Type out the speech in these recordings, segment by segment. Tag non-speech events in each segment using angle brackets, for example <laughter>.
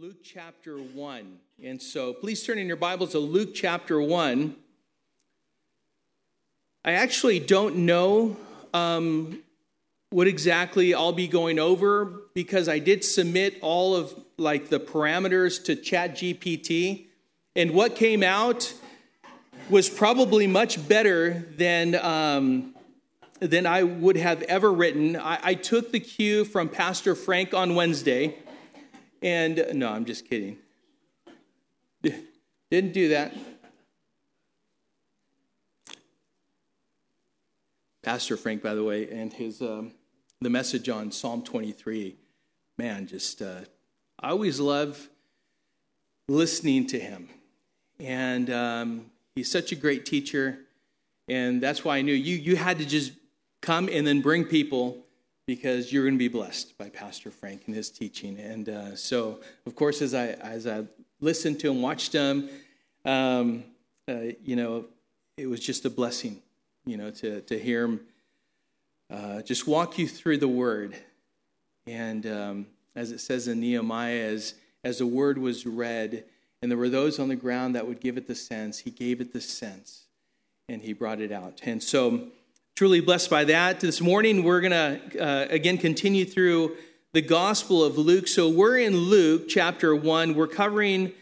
Luke chapter 1. And so please turn in your Bibles to Luke chapter 1. I actually don't know um, what exactly I'll be going over because I did submit all of like the parameters to ChatGPT, and what came out was probably much better than um, than I would have ever written. I, I took the cue from Pastor Frank on Wednesday and no, I'm just kidding. <laughs> Didn't do that. Pastor Frank, by the way, and his um, the message on Psalm 23. Man, just uh, I always love listening to him, and um, he's such a great teacher, and that's why I knew you you had to just come and then bring people because you're going to be blessed by Pastor Frank and his teaching. And uh, so, of course, as I as I listened to him, watched him, um, uh, you know, it was just a blessing, you know, to to hear him uh, just walk you through the Word. And um, as it says in Nehemiah, as as the Word was read, and there were those on the ground that would give it the sense, he gave it the sense, and he brought it out. And so truly blessed by that. This morning, we're going to uh, again continue through the Gospel of Luke. So we're in Luke chapter 1. We're covering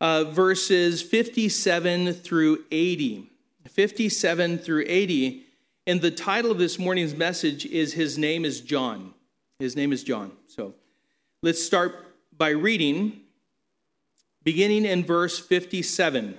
uh, verses 57 through 80. 57 through 80. And the title of this morning's message is His Name is John. His name is John. So let's start by reading, beginning in verse 57.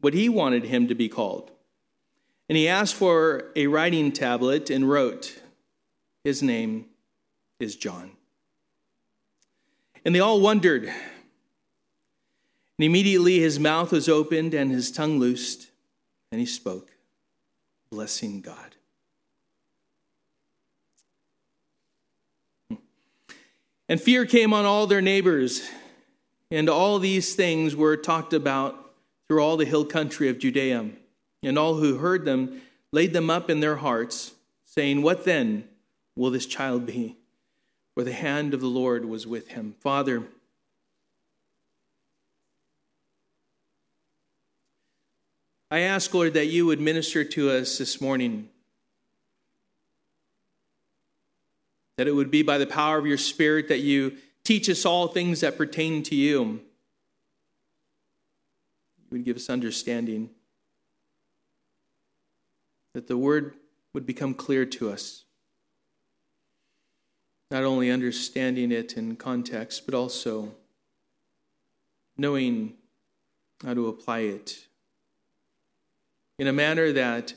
what he wanted him to be called. And he asked for a writing tablet and wrote, His name is John. And they all wondered. And immediately his mouth was opened and his tongue loosed, and he spoke, blessing God. And fear came on all their neighbors, and all these things were talked about through all the hill country of Judea. And all who heard them laid them up in their hearts, saying, What then will this child be? For the hand of the Lord was with him. Father, I ask, Lord, that you would minister to us this morning. That it would be by the power of your Spirit that you teach us all things that pertain to you would give us understanding, that the word would become clear to us. Not only understanding it in context, but also knowing how to apply it in a manner that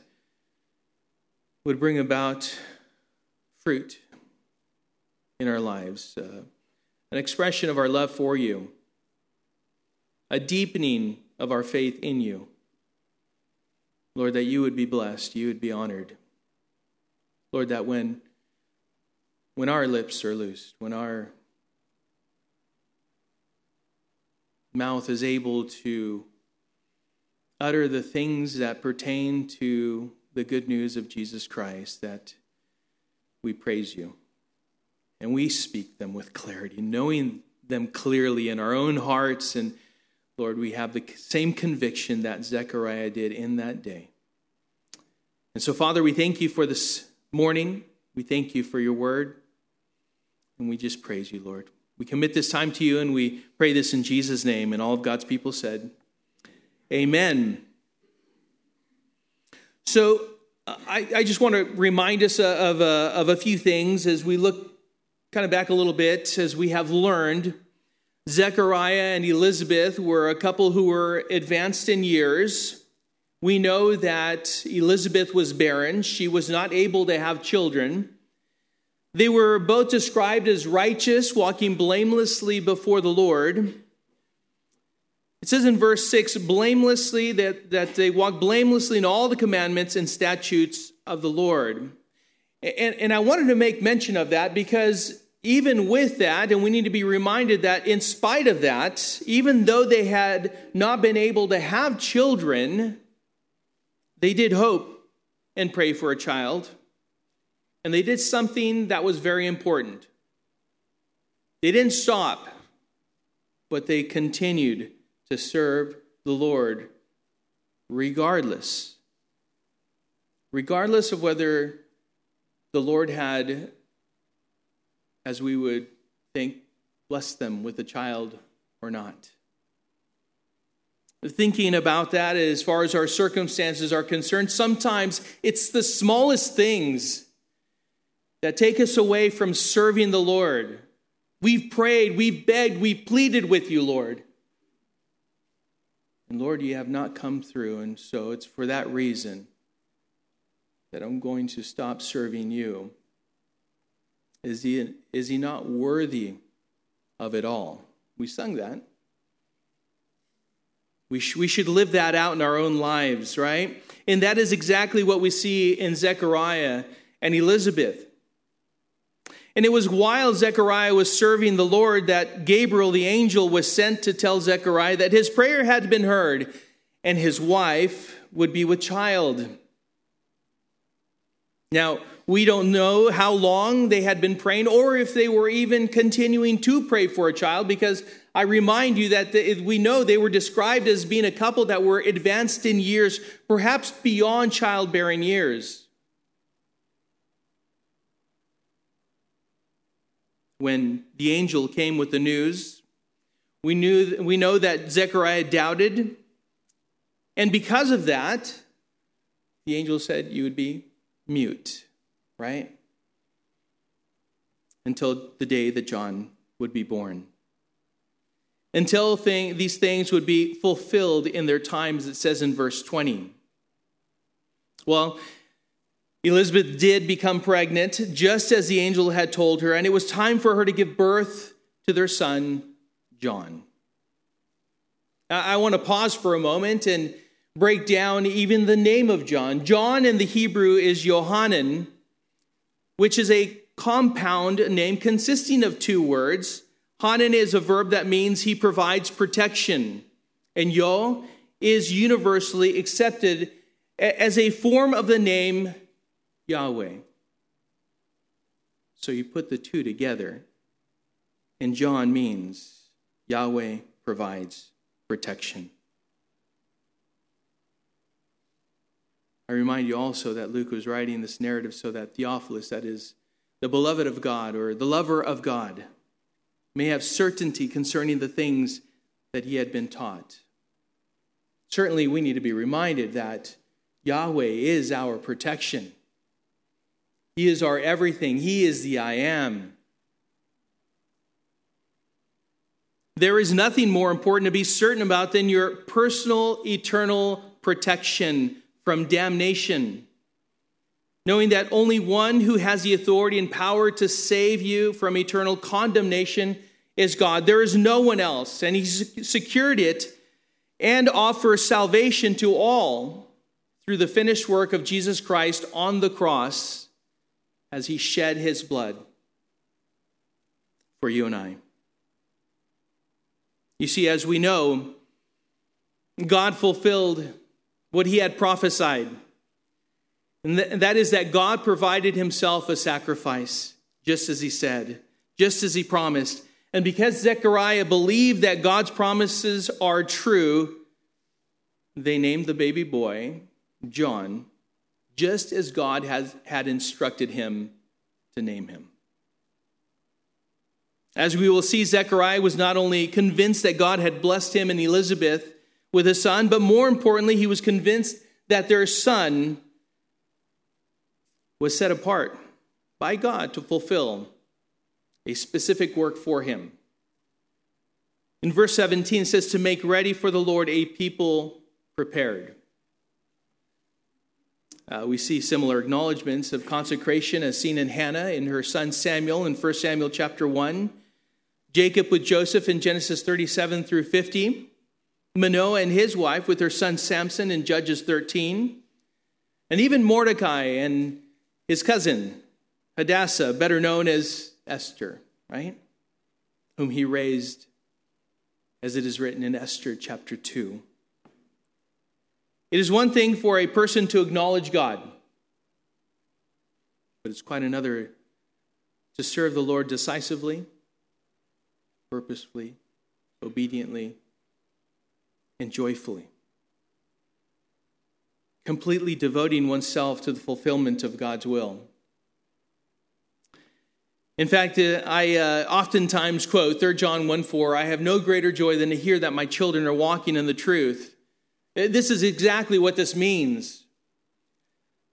would bring about fruit in our lives, uh, an expression of our love for you, a deepening of our faith in you. Lord, that you would be blessed, you would be honored. Lord, that when, when our lips are loosed, when our mouth is able to utter the things that pertain to the good news of Jesus Christ, that we praise you. And we speak them with clarity, knowing them clearly in our own hearts and Lord, we have the same conviction that Zechariah did in that day. And so, Father, we thank you for this morning. We thank you for your word. And we just praise you, Lord. We commit this time to you and we pray this in Jesus' name. And all of God's people said, Amen. So, I, I just want to remind us uh, of a, of a few things as we look kind of back a little bit, as we have learned Zechariah and Elizabeth were a couple who were advanced in years. We know that Elizabeth was barren. She was not able to have children. They were both described as righteous, walking blamelessly before the Lord. It says in verse 6 blamelessly that, that they walk blamelessly in all the commandments and statutes of the Lord. And, and I wanted to make mention of that because even with that, and we need to be reminded that in spite of that, even though they had not been able to have children, they did hope and pray for a child. And they did something that was very important. They didn't stop, but they continued to serve the Lord regardless. Regardless of whether the Lord had, as we would think, bless them with a child or not. Thinking about that as far as our circumstances are concerned, sometimes it's the smallest things that take us away from serving the Lord. We've prayed, we've begged, we've pleaded with you, Lord. And Lord, you have not come through, and so it's for that reason that I'm going to stop serving you. Is he, is he not worthy of it all? We sung that. We, sh- we should live that out in our own lives, right? And that is exactly what we see in Zechariah and Elizabeth. And it was while Zechariah was serving the Lord that Gabriel, the angel, was sent to tell Zechariah that his prayer had been heard and his wife would be with child. Now, we don't know how long they had been praying or if they were even continuing to pray for a child because I remind you that the, we know they were described as being a couple that were advanced in years, perhaps beyond childbearing years. When the angel came with the news, we, knew, we know that Zechariah doubted. And because of that, the angel said, You would be mute, right? Until the day that John would be born. Until thing, these things would be fulfilled in their times, it says in verse 20. Well, Elizabeth did become pregnant, just as the angel had told her, and it was time for her to give birth to their son, John. I want to pause for a moment and break down even the name of John. John in the Hebrew is Yohanan, which is a compound name consisting of two words. Hanan is a verb that means he provides protection, and Yo is universally accepted as a form of the name Yahweh. So you put the two together, and John means Yahweh provides protection. I remind you also that Luke was writing this narrative so that Theophilus, that is, the beloved of God or the lover of God, may have certainty concerning the things that he had been taught. Certainly, we need to be reminded that Yahweh is our protection. He is our everything. He is the I am. There is nothing more important to be certain about than your personal, eternal protection from damnation. Knowing that only one who has the authority and power to save you from eternal condemnation is God. There is no one else, and He secured it and offers salvation to all through the finished work of Jesus Christ on the cross as He shed His blood for you and I. You see, as we know, God fulfilled what he had prophesied. And that is that God provided himself a sacrifice, just as he said, just as he promised. And because Zechariah believed that God's promises are true, they named the baby boy John, just as God has, had instructed him to name him. As we will see, Zechariah was not only convinced that God had blessed him and Elizabeth, with his son, but more importantly, he was convinced that their son was set apart by God to fulfill a specific work for him. In verse 17, it says, To make ready for the Lord a people prepared. Uh, we see similar acknowledgments of consecration as seen in Hannah in her son Samuel in 1 Samuel chapter 1, Jacob with Joseph in Genesis 37 through 50, Manoah and his wife with her son Samson in Judges 13, and even Mordecai and his cousin Hadassah, better known as Esther, right? Whom he raised, as it is written in Esther chapter 2. It is one thing for a person to acknowledge God, but it's quite another to serve the Lord decisively, purposefully, obediently, and joyfully. Completely devoting oneself to the fulfillment of God's will. In fact, uh, I uh, oftentimes quote 3 John 1 4 I have no greater joy than to hear that my children are walking in the truth. Uh, this is exactly what this means.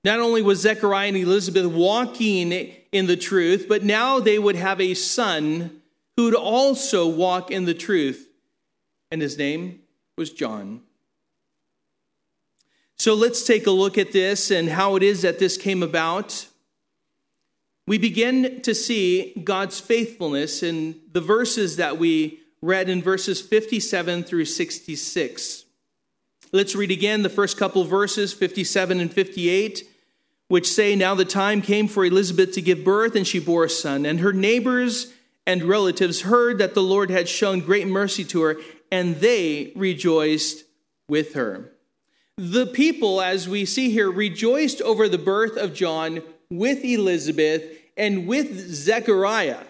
Not only was Zechariah and Elizabeth walking in the truth, but now they would have a son who would also walk in the truth. And his name was John. So let's take a look at this and how it is that this came about. We begin to see God's faithfulness in the verses that we read in verses 57 through 66. Let's read again the first couple verses, 57 and 58, which say, Now the time came for Elizabeth to give birth, and she bore a son. And her neighbors and relatives heard that the Lord had shown great mercy to her, and they rejoiced with her. The people, as we see here, rejoiced over the birth of John with Elizabeth and with Zechariah.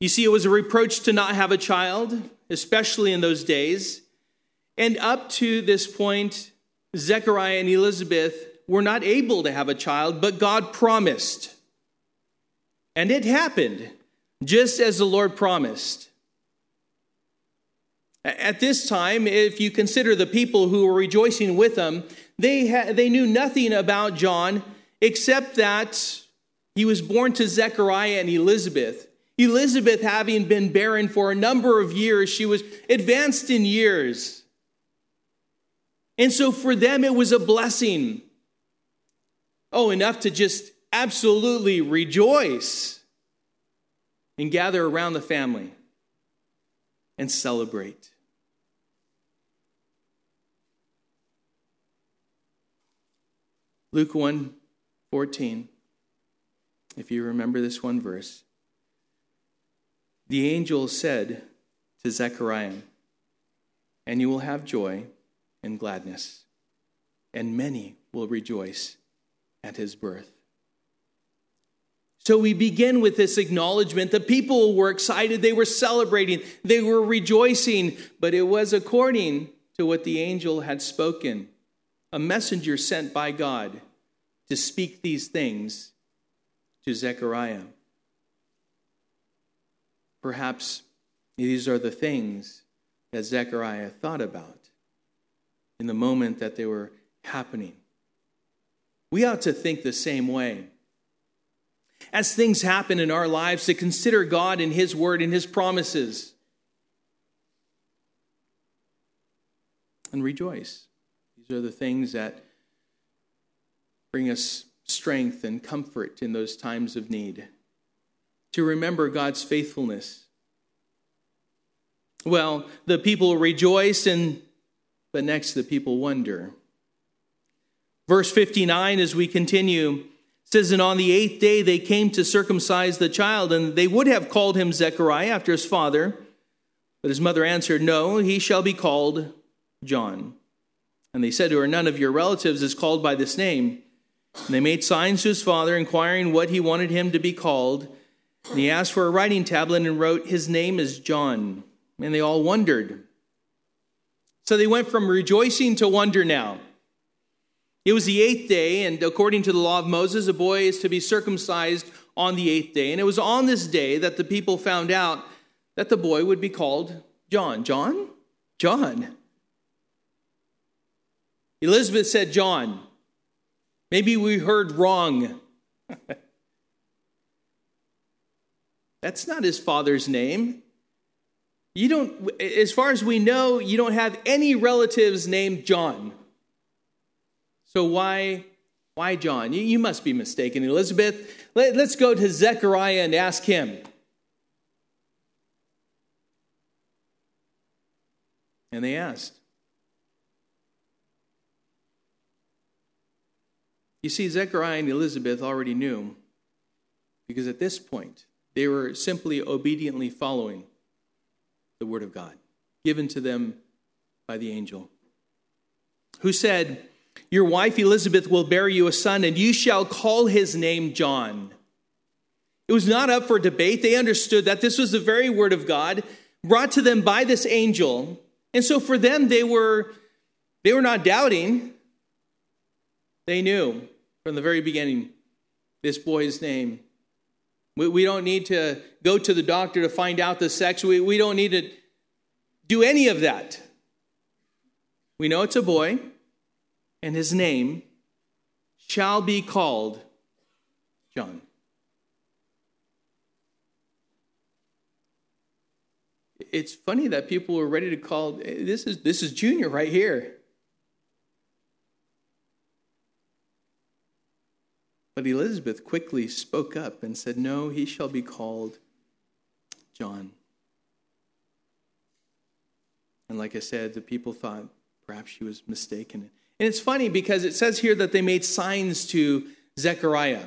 You see, it was a reproach to not have a child especially in those days. And up to this point, Zechariah and Elizabeth were not able to have a child, but God promised. And it happened just as the Lord promised. At this time, if you consider the people who were rejoicing with them, they, ha- they knew nothing about John except that he was born to Zechariah and Elizabeth. Elizabeth, having been barren for a number of years, she was advanced in years. And so for them, it was a blessing. Oh, enough to just absolutely rejoice and gather around the family and celebrate. Luke 1 14, if you remember this one verse. The angel said to Zechariah, And you will have joy and gladness, and many will rejoice at his birth. So we begin with this acknowledgement. The people were excited, they were celebrating, they were rejoicing, but it was according to what the angel had spoken. A messenger sent by God to speak these things to Zechariah. Perhaps these are the things that Zechariah thought about in the moment that they were happening. We ought to think the same way. As things happen in our lives, to consider God and His Word and His promises and rejoice. These are the things that bring us strength and comfort in those times of need to remember God's faithfulness. Well, the people rejoice, and but next the people wonder. Verse 59, as we continue, says, And on the eighth day they came to circumcise the child, and they would have called him Zechariah after his father. But his mother answered, No, he shall be called John. And they said to her, None of your relatives is called by this name. And they made signs to his father, inquiring what he wanted him to be called. And he asked for a writing tablet and wrote, His name is John. And they all wondered. So they went from rejoicing to wonder now. It was the eighth day, and according to the law of Moses, a boy is to be circumcised on the eighth day. And it was on this day that the people found out that the boy would be called John. John? John. Elizabeth said, John. Maybe we heard wrong. <laughs> That's not his father's name. You don't, as far as we know, you don't have any relatives named John. So why, why John? You, you must be mistaken, Elizabeth. Let, let's go to Zechariah and ask him. And they asked. You see, Zechariah and Elizabeth already knew because at this point, they were simply obediently following the word of God given to them by the angel, who said, Your wife Elizabeth will bear you a son, and you shall call his name John. It was not up for debate. They understood that this was the very word of God brought to them by this angel. And so for them, they were, they were not doubting. They knew from the very beginning this boy's name. We, we don't need to go to the doctor to find out the sex. We, we don't need to do any of that. We know it's a boy, and his name shall be called John. It's funny that people were ready to call this is this is Junior right here. But Elizabeth quickly spoke up and said, No, he shall be called John. And like I said, the people thought perhaps she was mistaken. And it's funny because it says here that they made signs to Zechariah.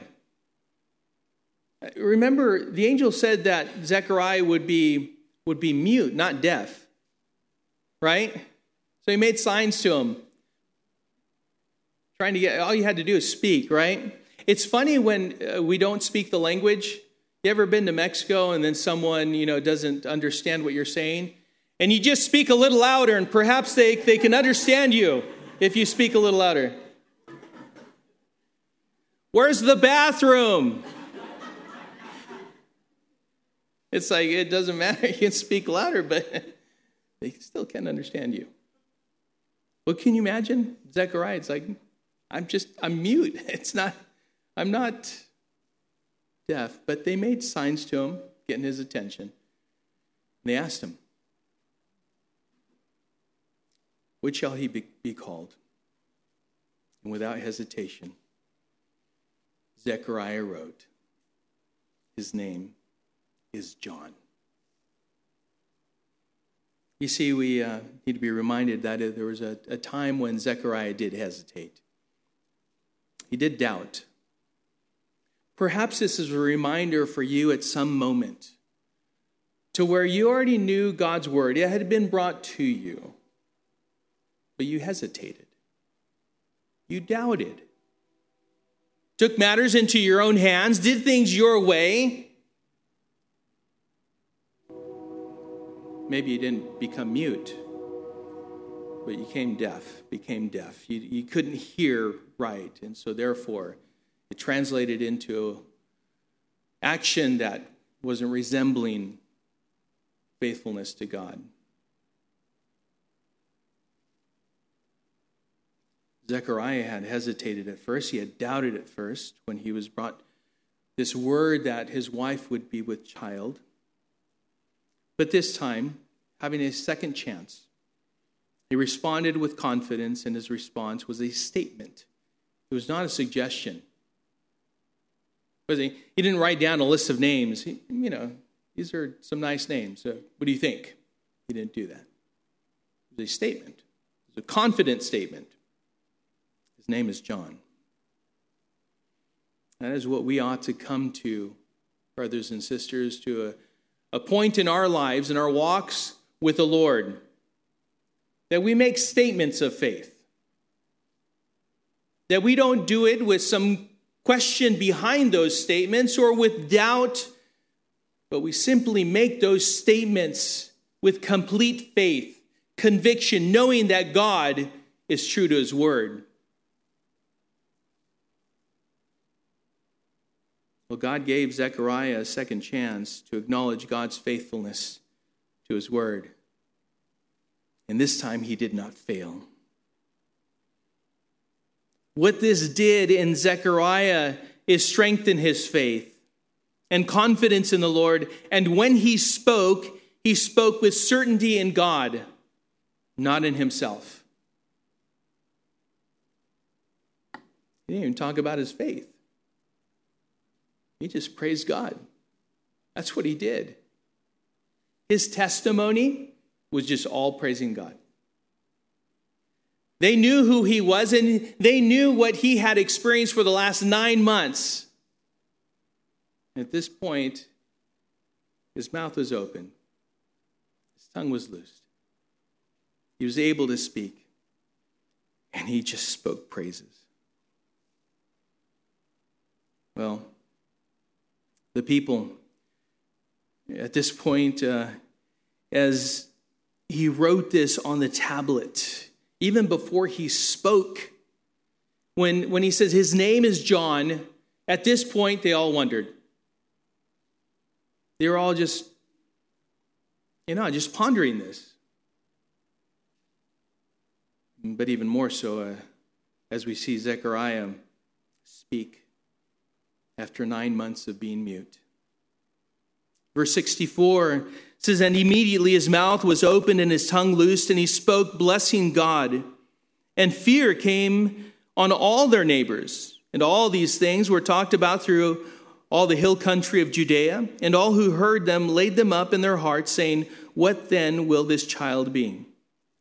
Remember, the angel said that Zechariah would be, would be mute, not deaf. Right? So he made signs to him. Trying to get, all you had to do is speak, right? It's funny when uh, we don't speak the language. You ever been to Mexico and then someone, you know, doesn't understand what you're saying? And you just speak a little louder, and perhaps they, they can understand you if you speak a little louder. Where's the bathroom? It's like it doesn't matter. <laughs> You can speak louder, but <laughs> they still can't understand you. Well, can you imagine Zechariah? It's like, I'm just, I'm mute. <laughs> It's not, I'm not deaf. But they made signs to him, getting his attention. And they asked him, What shall he be, be called? And without hesitation, Zechariah wrote, His name is John. You see, we uh, need to be reminded that there was a, a time when Zechariah did hesitate. He did doubt. Perhaps this is a reminder for you at some moment to where you already knew God's word, it had been brought to you but you hesitated. You doubted. Took matters into your own hands, did things your way. Maybe you didn't become mute, but you became deaf, became deaf. You, you couldn't hear right. And so, therefore, it translated into action that wasn't resembling faithfulness to God. Zechariah had hesitated at first. He had doubted at first when he was brought this word that his wife would be with child. But this time, having a second chance, he responded with confidence, and his response was a statement. It was not a suggestion. He? he didn't write down a list of names. He, you know, these are some nice names. So what do you think? He didn't do that. It was a statement. It was a confident statement His name is John. That is what we ought to come to, brothers and sisters, to a, a point in our lives, in our walks with the Lord, that we make statements of faith. That we don't do it with some question behind those statements or with doubt, but we simply make those statements with complete faith, conviction, knowing that God is true to his word. Well, God gave Zechariah a second chance to acknowledge God's faithfulness to his word. And this time he did not fail. What this did in Zechariah is strengthen his faith and confidence in the Lord. And when he spoke, he spoke with certainty in God, not in himself. He didn't even talk about his faith. He just praised God. That's what he did. His testimony was just all praising God. They knew who he was and they knew what he had experienced for the last nine months. At this point, his mouth was open, his tongue was loosed. He was able to speak, and he just spoke praises. Well, the people at this point, uh, as he wrote this on the tablet, even before he spoke, when, when he says his name is John, at this point they all wondered. They were all just, you know, just pondering this. But even more so, uh, as we see Zechariah speak after nine months of being mute. Verse 64 says, And immediately his mouth was opened and his tongue loosed, and he spoke, blessing God. And fear came on all their neighbors. And all these things were talked about through all the hill country of Judea. And all who heard them laid them up in their hearts, saying, What then will this child be?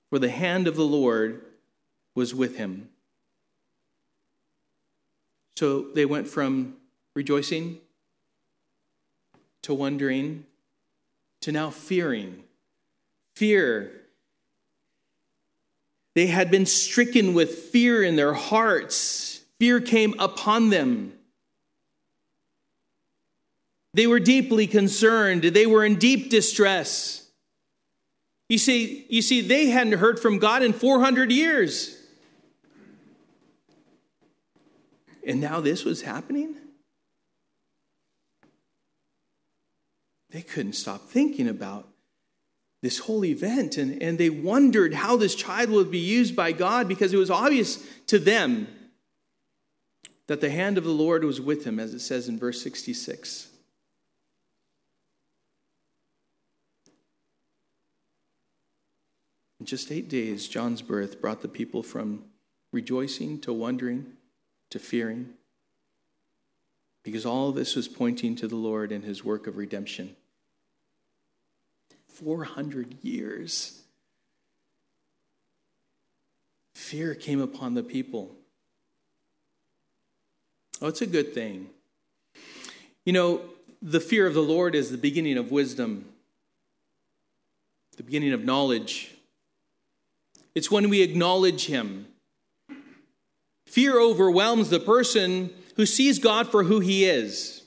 For the hand of the Lord was with him. So they went from rejoicing to wondering to now fearing. Fear. They had been stricken with fear in their hearts. Fear came upon them. They were deeply concerned. They were in deep distress. You see, you see, they hadn't heard from God in 400 years. And now this was happening? They couldn't stop thinking about this whole event and, and they wondered how this child would be used by God because it was obvious to them that the hand of the Lord was with him, as it says in verse 66. In just eight days, John's birth brought the people from rejoicing to wondering to fearing because all this was pointing to the Lord and his work of redemption. 400 years. Fear came upon the people. Oh, it's a good thing. You know, the fear of the Lord is the beginning of wisdom, the beginning of knowledge. It's when we acknowledge Him. Fear overwhelms the person who sees God for who he is.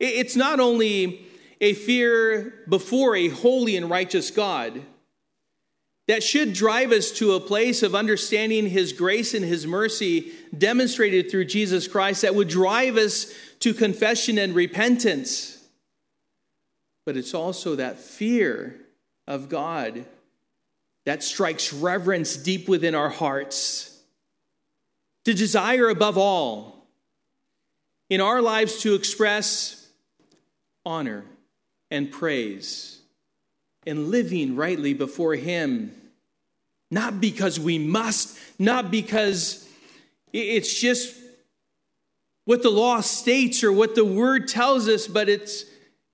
It's not only a fear before a holy and righteous God that should drive us to a place of understanding his grace and his mercy demonstrated through Jesus Christ that would drive us to confession and repentance. But it's also that fear of God that strikes reverence deep within our hearts to desire above all in our lives to express honor and praise and living rightly before Him. Not because we must, not because it's just what the law states or what the word tells us, but it's,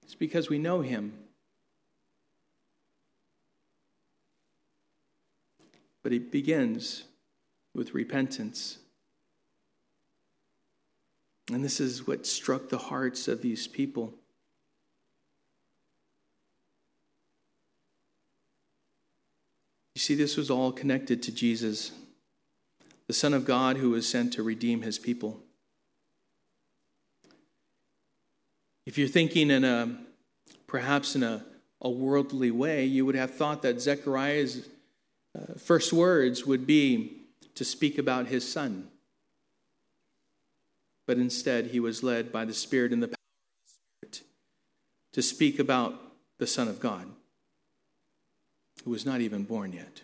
it's because we know Him. But it begins with repentance. And this is what struck the hearts of these people. You see, this was all connected to Jesus, the Son of God who was sent to redeem his people. If you're thinking in a perhaps in a, a worldly way, you would have thought that Zechariah's uh, first words would be to speak about his son but instead he was led by the Spirit and the power of the Spirit to speak about the Son of God, who was not even born yet.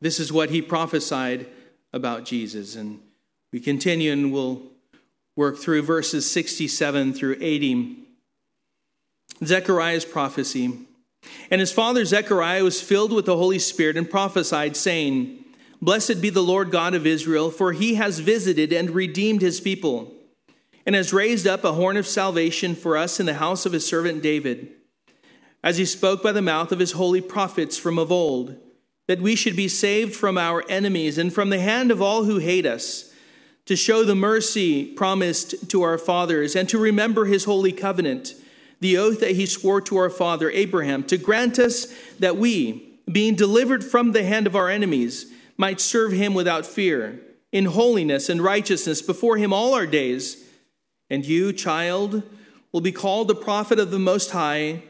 This is what he prophesied about Jesus. And we continue and we'll work through verses 67 through 80. Zechariah's prophecy. And his father Zechariah was filled with the Holy Spirit and prophesied, saying, Blessed be the Lord God of Israel, for he has visited and redeemed his people, and has raised up a horn of salvation for us in the house of his servant David, as he spoke by the mouth of his holy prophets from of old, that we should be saved from our enemies and from the hand of all who hate us, to show the mercy promised to our fathers, and to remember his holy covenant, the oath that he swore to our father Abraham, to grant us that we, being delivered from the hand of our enemies, might serve him without fear, in holiness and righteousness before him all our days. And you, child, will be called the prophet of the Most High,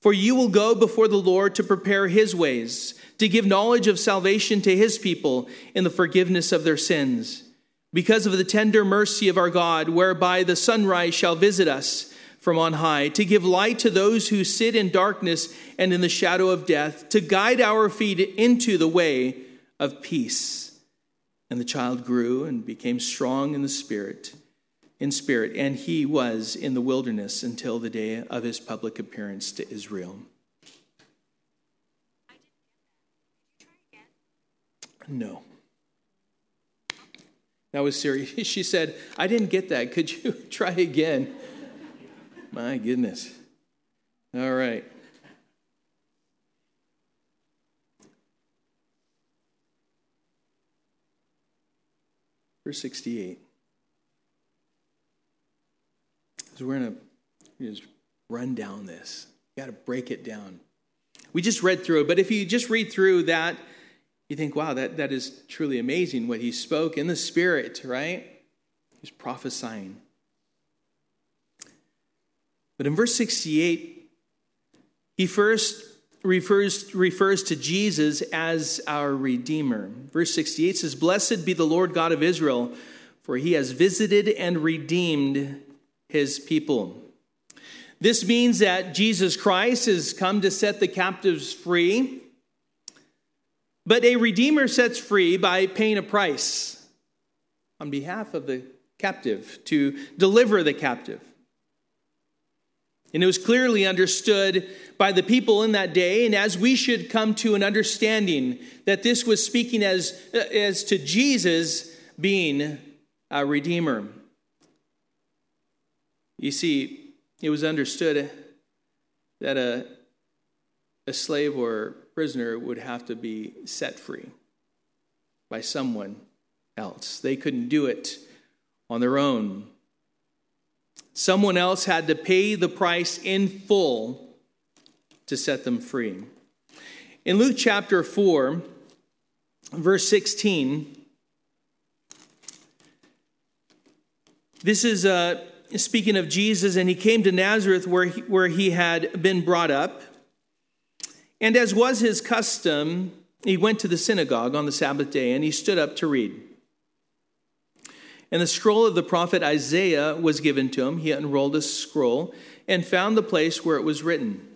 for you will go before the Lord to prepare his ways, to give knowledge of salvation to his people in the forgiveness of their sins. Because of the tender mercy of our God, whereby the sunrise shall visit us from on high, to give light to those who sit in darkness and in the shadow of death, to guide our feet into the way of peace. And the child grew and became strong in the spirit, in spirit, and he was in the wilderness until the day of his public appearance to Israel. No. That was serious. <laughs> She said, I didn't get that. Could you <laughs> try again? My goodness. All right. Verse 68. So we're going to just run down this. You got to break it down. We just read through it, but if you just read through that, you think, wow, that, that is truly amazing what he spoke in the Spirit, right? He's prophesying. But in verse 68, he first refers, refers to Jesus as our Redeemer. Verse 68 says, Blessed be the Lord God of Israel, for he has visited and redeemed his people. This means that Jesus Christ has come to set the captives free, but a Redeemer sets free by paying a price on behalf of the captive to deliver the captive. And it was clearly understood by the people in that day, and as we should come to an understanding that this was speaking as, uh, as to Jesus being a redeemer. You see, it was understood that a, a slave or prisoner would have to be set free by someone else. They couldn't do it on their own. Someone else had to pay the price in full to set them free. In Luke chapter 4, verse 16, this is uh, speaking of Jesus, and he came to Nazareth where he, where he had been brought up. And as was his custom, he went to the synagogue on the Sabbath day and he stood up to read. And the scroll of the prophet Isaiah was given to him. He unrolled a scroll and found the place where it was written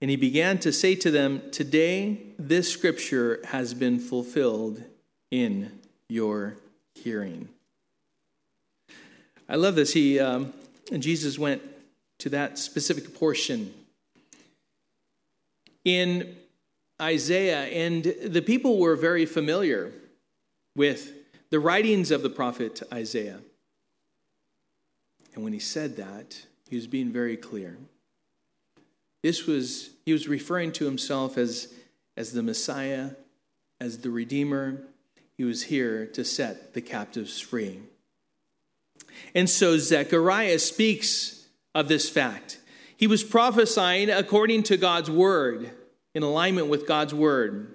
And he began to say to them, Today this scripture has been fulfilled in your hearing. I love this. He, um, Jesus went to that specific portion in Isaiah, and the people were very familiar with the writings of the prophet Isaiah. And when he said that, he was being very clear. This was, he was referring to himself as, as the Messiah, as the Redeemer. He was here to set the captives free. And so Zechariah speaks of this fact. He was prophesying according to God's word, in alignment with God's word.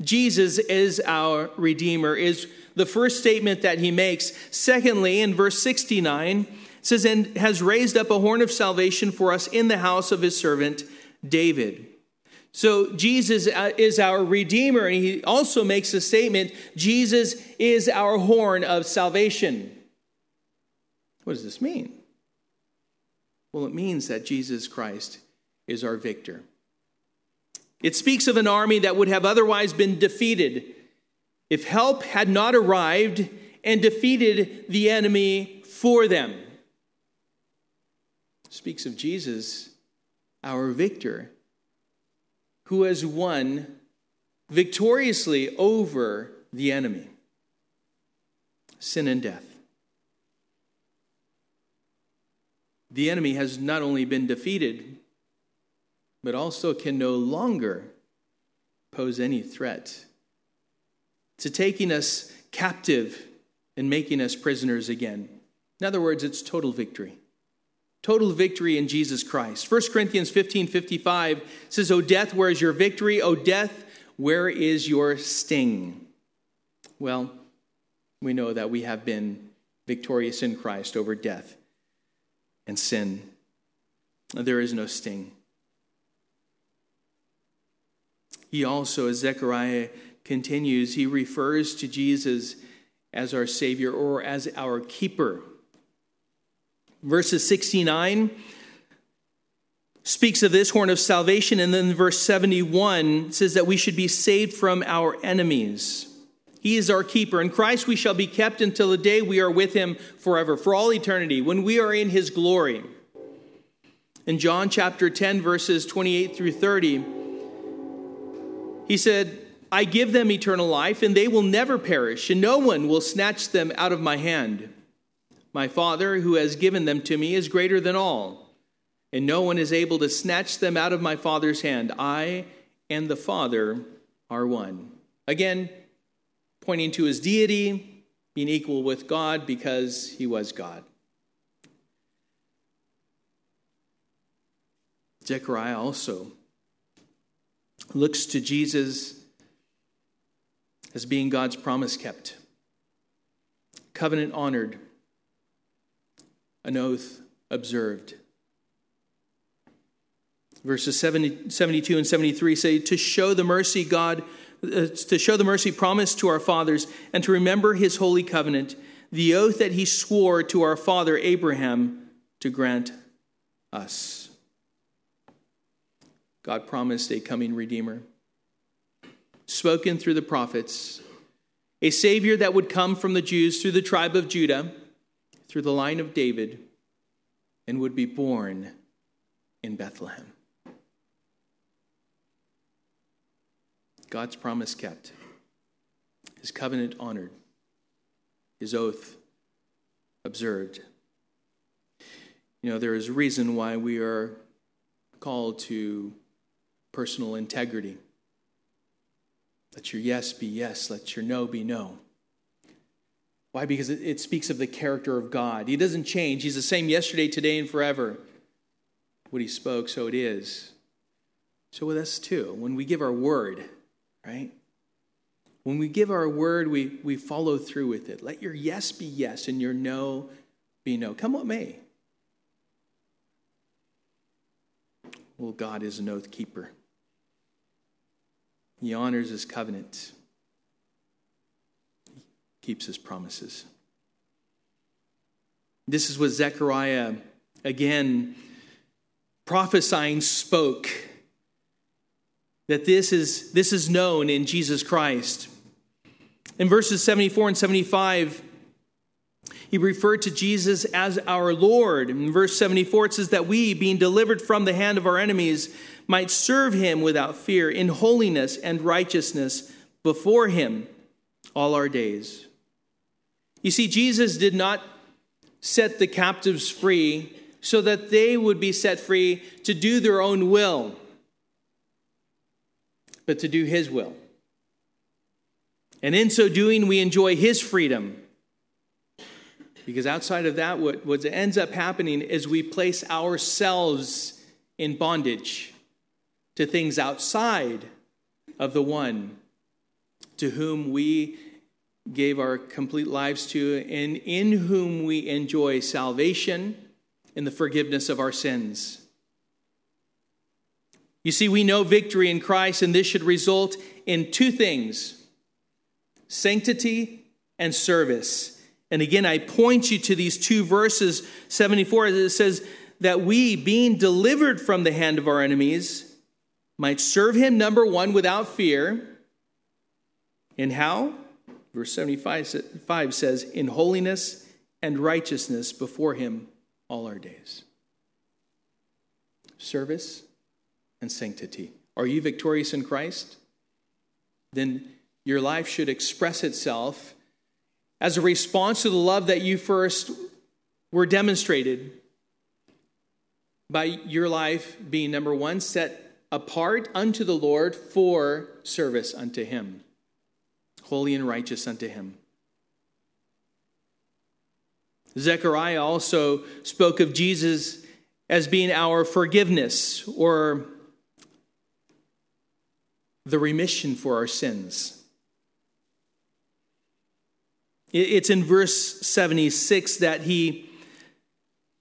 Jesus is our Redeemer, is the first statement that he makes. Secondly, in verse 69, says, and has raised up a horn of salvation for us in the house of his servant David, So Jesus uh, is our Redeemer, and he also makes a statement Jesus is our horn of salvation. What does this mean? Well, it means that Jesus Christ is our victor. It speaks of an army that would have otherwise been defeated if help had not arrived and defeated the enemy for them. Speaks of Jesus, our victor, who has won victoriously over the enemy sin and death. The enemy has not only been defeated, but also can no longer pose any threat to taking us captive and making us prisoners again. In other words, it's total victory. Total victory in Jesus Christ. 1 Corinthians 15 55 says, O death, where is your victory? O death, where is your sting? Well, we know that we have been victorious in Christ over death and sin. There is no sting. He also, as Zechariah continues, he refers to Jesus as our Savior or as our keeper. Verses 69 speaks of this horn of salvation, and then verse 71 says that we should be saved from our enemies. He is our keeper. In Christ we shall be kept until the day we are with him forever, for all eternity, when we are in his glory. In John chapter 10, verses 28 through 30, he said, I give them eternal life, and they will never perish, and no one will snatch them out of my hand. My Father, who has given them to me, is greater than all, and no one is able to snatch them out of my Father's hand. I and the Father are one. Again, pointing to his deity, being equal with God because he was God. Zechariah also looks to Jesus as being God's promise kept, covenant honored an oath observed. Verses 70, 72 and 73 say, To show the mercy God, uh, to show the mercy promised to our fathers, and to remember his holy covenant, the oath that he swore to our father Abraham to grant us. God promised a coming Redeemer, spoken through the prophets, a Savior that would come from the Jews through the tribe of Judah through the line of David and would be born in Bethlehem. God's promise kept, his covenant honored, his oath observed. You know, there is a reason why we are called to personal integrity. Let your yes be yes, let your no be no. Why? Because it, it speaks of the character of God. He doesn't change, He's the same yesterday, today, and forever. What He spoke, so it is. So with us too, when we give our word, right? When we give our word, we, we follow through with it. Let your yes be yes and your no be no. Come what may. Well, God is an oath keeper. He honors his covenant keeps his promises. This is what Zechariah, again, prophesying, spoke that this is, this is known in Jesus Christ. In verses 74 and 75, he referred to Jesus as our Lord. In verse 74, it says that we, being delivered from the hand of our enemies, might serve him without fear in holiness and righteousness before him all our days. You see, Jesus did not set the captives free so that they would be set free to do their own will, but to do His will. And in so doing, we enjoy His freedom. Because outside of that, what, what ends up happening is we place ourselves in bondage to things outside of the one to whom we gave our complete lives to, and in whom we enjoy salvation and the forgiveness of our sins. You see, we know victory in Christ, and this should result in two things sanctity and service. And again, I point you to these two verses 74, it says that we, being delivered from the hand of our enemies, might serve him, number one, without fear. And how? Verse 75 says, in holiness and righteousness before him all our days. Service and sanctity. Are you victorious in Christ? Then your life should express itself as a response to the love that you first were demonstrated by your life being number one, set apart unto the Lord for service unto Him, holy and righteous unto Him. Zechariah also spoke of Jesus as being our forgiveness or the remission for our sins. It's in verse 76 that he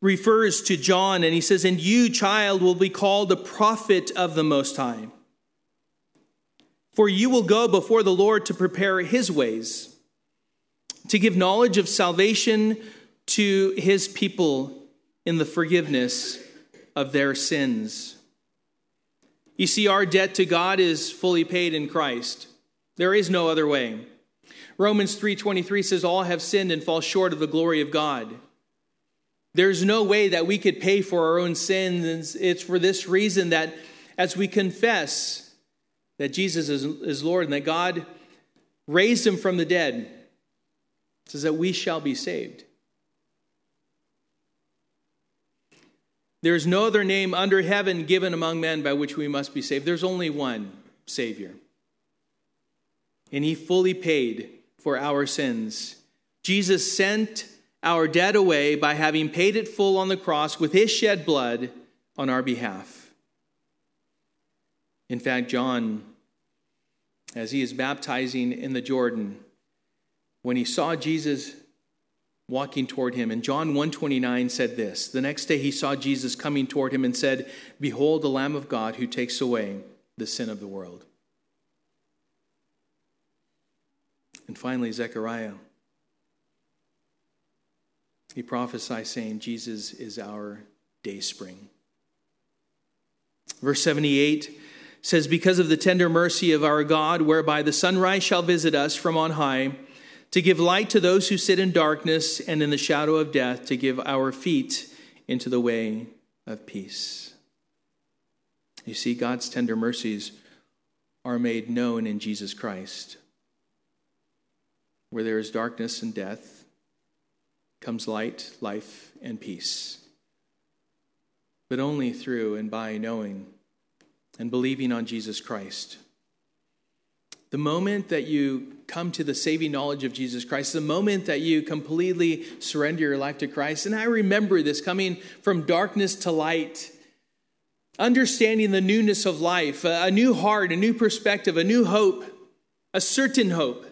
refers to John and he says, And you, child, will be called the prophet of the Most High. For you will go before the Lord to prepare his ways, to give knowledge of salvation to his people in the forgiveness of their sins. You see, our debt to God is fully paid in Christ. There is no other way. Romans 3:23 says all have sinned and fall short of the glory of God. There's no way that we could pay for our own sins. It's for this reason that as we confess that Jesus is, is Lord and that God raised him from the dead, says that we shall be saved. There is no other name under heaven given among men by which we must be saved. There's only one Savior. And He fully paid for our sins. Jesus sent our debt away by having paid it full on the cross with His shed blood on our behalf. In fact, John, as he is baptizing in the Jordan, when he saw Jesus walking toward him. And John 129 said this. The next day he saw Jesus coming toward him and said, "Behold the Lamb of God who takes away the sin of the world." And finally Zechariah he prophesied saying Jesus is our day spring. Verse 78 says because of the tender mercy of our God whereby the sunrise shall visit us from on high to give light to those who sit in darkness and in the shadow of death, to give our feet into the way of peace. You see, God's tender mercies are made known in Jesus Christ. Where there is darkness and death, comes light, life, and peace. But only through and by knowing and believing on Jesus Christ. The moment that you come to the saving knowledge of Jesus Christ, the moment that you completely surrender your life to Christ, and I remember this coming from darkness to light, understanding the newness of life, a new heart, a new perspective, a new hope, a certain hope.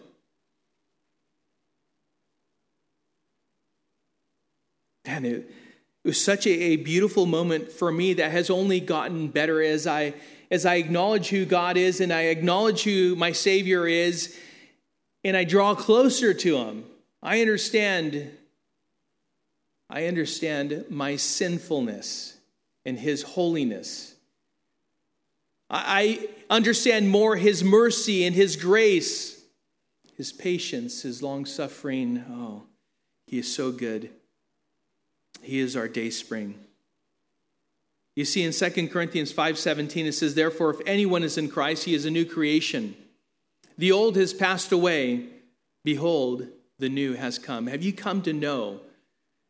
And it, it was such a, a beautiful moment for me that has only gotten better as I as I acknowledge who God is and I acknowledge who my Savior is and I draw closer to Him, I understand. I understand my sinfulness and His holiness. I understand more His mercy and His grace, His patience, His long suffering. Oh, He is so good. He is our day spring. You see in 2 Corinthians 5:17 it says therefore if anyone is in Christ he is a new creation. The old has passed away behold the new has come. Have you come to know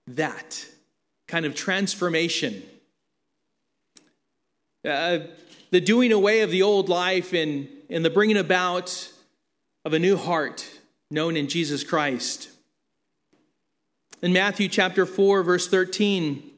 that kind of transformation? Uh, the doing away of the old life and, and the bringing about of a new heart known in Jesus Christ. In Matthew chapter 4, verse 13,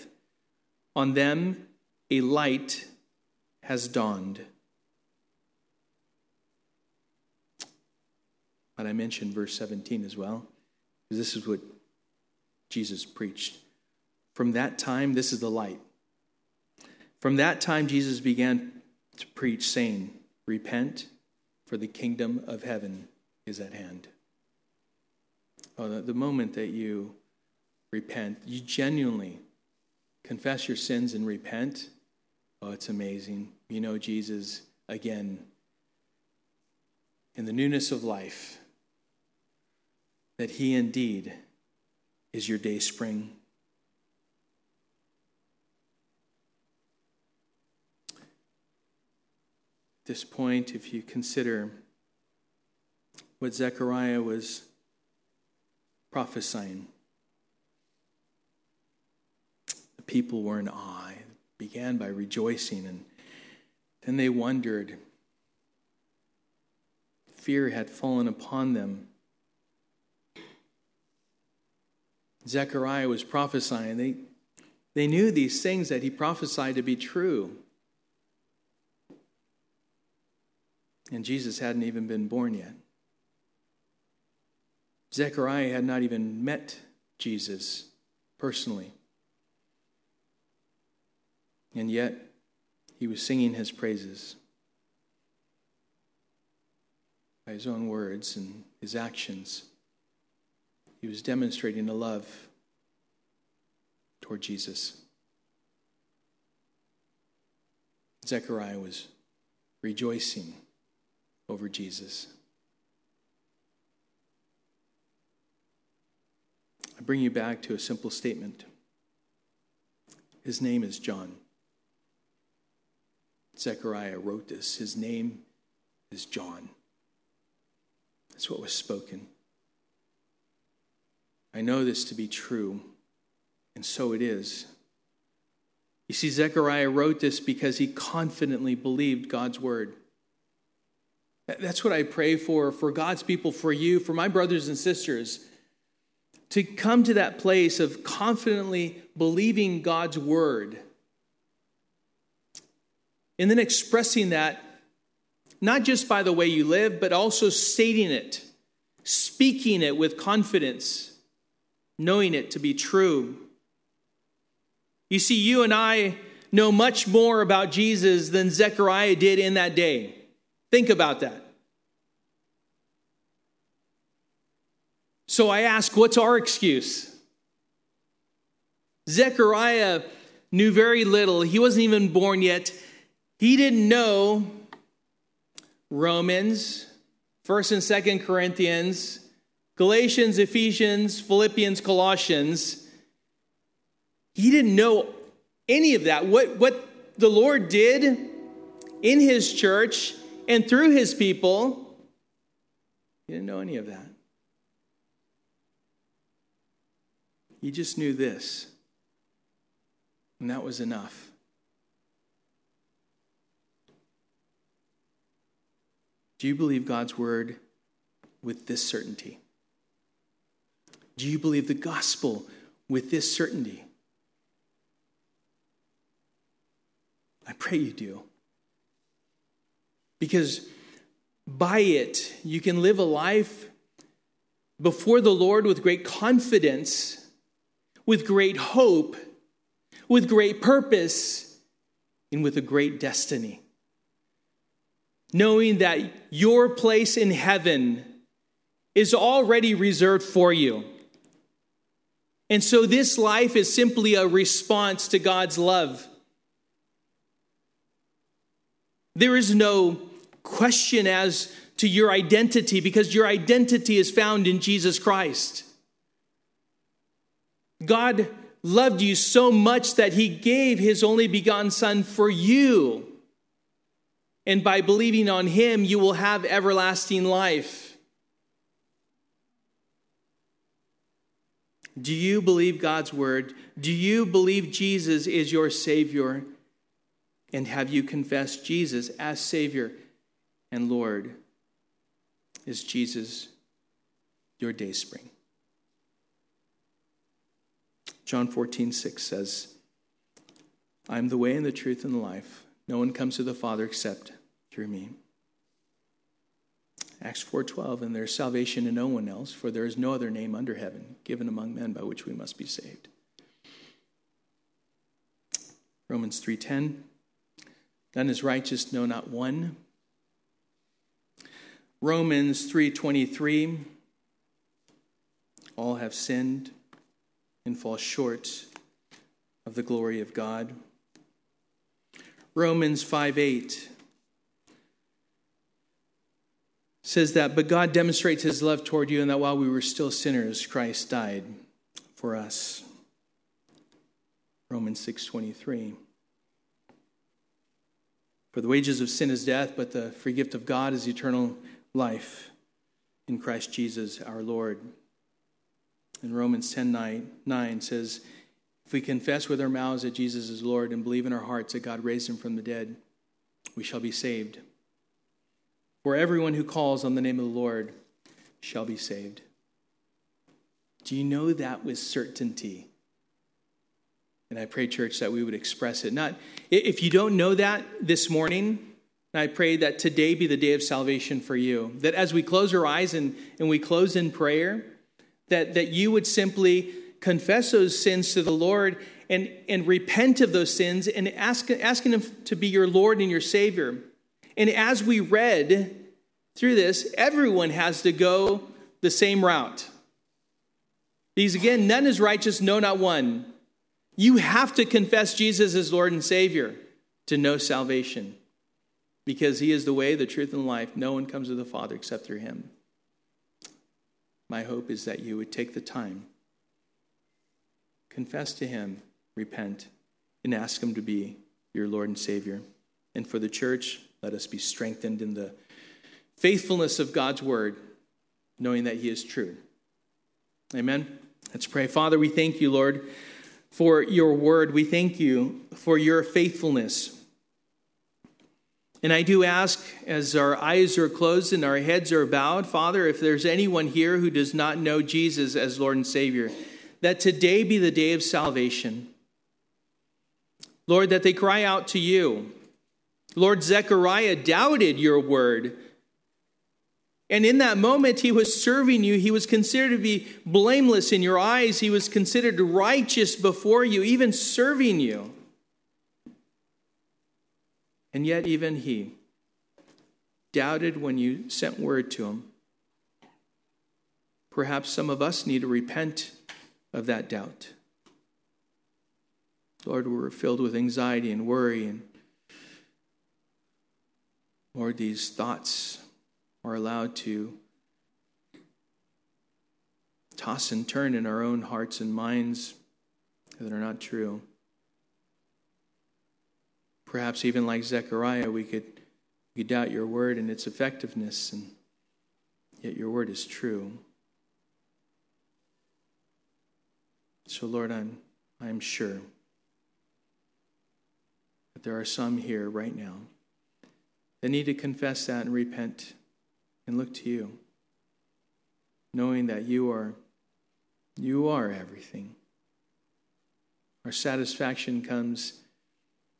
on them a light has dawned. But I mentioned verse 17 as well, because this is what Jesus preached. From that time, this is the light. From that time, Jesus began to preach, saying, Repent, for the kingdom of heaven is at hand. Oh, the, the moment that you repent, you genuinely confess your sins and repent, oh, it's amazing. You know Jesus again. In the newness of life, that He indeed is your day spring. This point, if you consider what Zechariah was prophesying, the people were in awe, began by rejoicing, and then they wondered. Fear had fallen upon them. Zechariah was prophesying. They, they knew these things that he prophesied to be true. And Jesus hadn't even been born yet. Zechariah had not even met Jesus personally. And yet, he was singing his praises by his own words and his actions. He was demonstrating a love toward Jesus. Zechariah was rejoicing over Jesus. I bring you back to a simple statement. His name is John. Zechariah wrote this. His name is John. That's what was spoken. I know this to be true, and so it is. You see, Zechariah wrote this because he confidently believed God's word. That's what I pray for, for God's people, for you, for my brothers and sisters, to come to that place of confidently believing God's word. And then expressing that, not just by the way you live, but also stating it, speaking it with confidence, knowing it to be true. You see, you and I know much more about Jesus than Zechariah did in that day. Think about that. So I ask, what's our excuse? Zechariah knew very little. He wasn't even born yet. He didn't know Romans, 1st and 2nd Corinthians, Galatians, Ephesians, Philippians, Colossians. He didn't know any of that. What, what the Lord did in his church and through his people, he didn't know any of that. He just knew this, and that was enough. Do you believe God's word with this certainty? Do you believe the gospel with this certainty? I pray you do. Because by it, you can live a life before the Lord with great confidence, with great hope, with great purpose, and with a great destiny. Knowing that your place in heaven is already reserved for you. And so this life is simply a response to God's love. There is no question as to your identity because your identity is found in Jesus Christ. God loved you so much that he gave his only begotten Son for you. And by believing on him, you will have everlasting life. Do you believe God's word? Do you believe Jesus is your Savior? And have you confessed Jesus as Savior and Lord? Is Jesus your day spring? John 14, 6 says, I am the way and the truth and the life. No one comes to the Father except through me. Acts 4:12 and there's salvation in no one else for there is no other name under heaven given among men by which we must be saved. Romans 3:10 None is righteous no not one. Romans 3:23 All have sinned and fall short of the glory of God. Romans 5 8 says that, but God demonstrates his love toward you, and that while we were still sinners, Christ died for us. Romans 6 23. For the wages of sin is death, but the free gift of God is eternal life in Christ Jesus our Lord. And Romans 10 9, 9 says, If we confess with our mouths that Jesus is Lord and believe in our hearts that God raised him from the dead, we shall be saved. For everyone who calls on the name of the Lord shall be saved. Do you know that with certainty? And I pray, church, that we would express it. Not if you don't know that this morning, I pray that today be the day of salvation for you. That as we close our eyes and, and we close in prayer, that, that you would simply confess those sins to the Lord and, and repent of those sins and ask, asking Him to be your Lord and your Savior. And as we read through this, everyone has to go the same route. These again, none is righteous, no, not one. You have to confess Jesus as Lord and Savior to know salvation because He is the way, the truth, and life. No one comes to the Father except through Him. My hope is that you would take the time, confess to Him, repent, and ask Him to be your Lord and Savior. And for the church, let us be strengthened in the faithfulness of God's word, knowing that He is true. Amen. Let's pray. Father, we thank you, Lord, for your word. We thank you for your faithfulness. And I do ask, as our eyes are closed and our heads are bowed, Father, if there's anyone here who does not know Jesus as Lord and Savior, that today be the day of salvation. Lord, that they cry out to you. Lord, Zechariah doubted your word. And in that moment, he was serving you. He was considered to be blameless in your eyes. He was considered righteous before you, even serving you. And yet, even he doubted when you sent word to him. Perhaps some of us need to repent of that doubt. Lord, we're filled with anxiety and worry, and Lord, these thoughts are allowed to toss and turn in our own hearts and minds that are not true. Perhaps even like Zechariah, we could, we doubt your word and its effectiveness, and yet your word is true. So, Lord, I'm, I'm sure that there are some here right now that need to confess that and repent and look to you, knowing that you are you are everything. Our satisfaction comes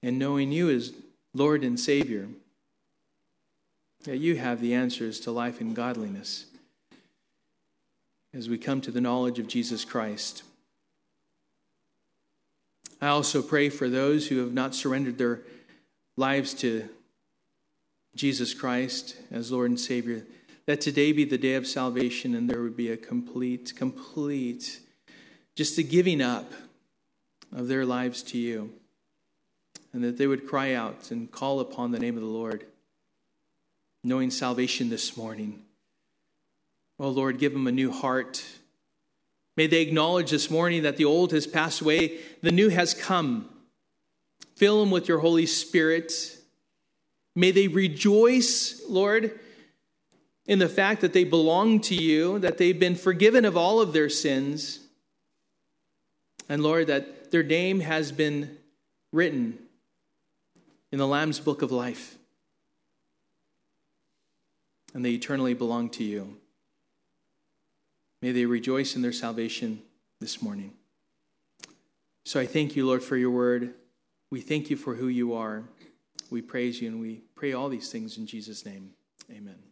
in knowing you as Lord and Savior. That you have the answers to life and godliness as we come to the knowledge of Jesus Christ. I also pray for those who have not surrendered their lives to Jesus Christ as Lord and Savior, that today be the day of salvation and there would be a complete, complete, just a giving up of their lives to you. And that they would cry out and call upon the name of the Lord, knowing salvation this morning. Oh Lord, give them a new heart. May they acknowledge this morning that the old has passed away, the new has come. Fill them with your Holy Spirit May they rejoice, Lord, in the fact that they belong to you, that they've been forgiven of all of their sins, and Lord, that their name has been written in the Lamb's book of life, and they eternally belong to you. May they rejoice in their salvation this morning. So I thank you, Lord, for your word. We thank you for who you are. We praise you and we pray all these things in Jesus' name. Amen.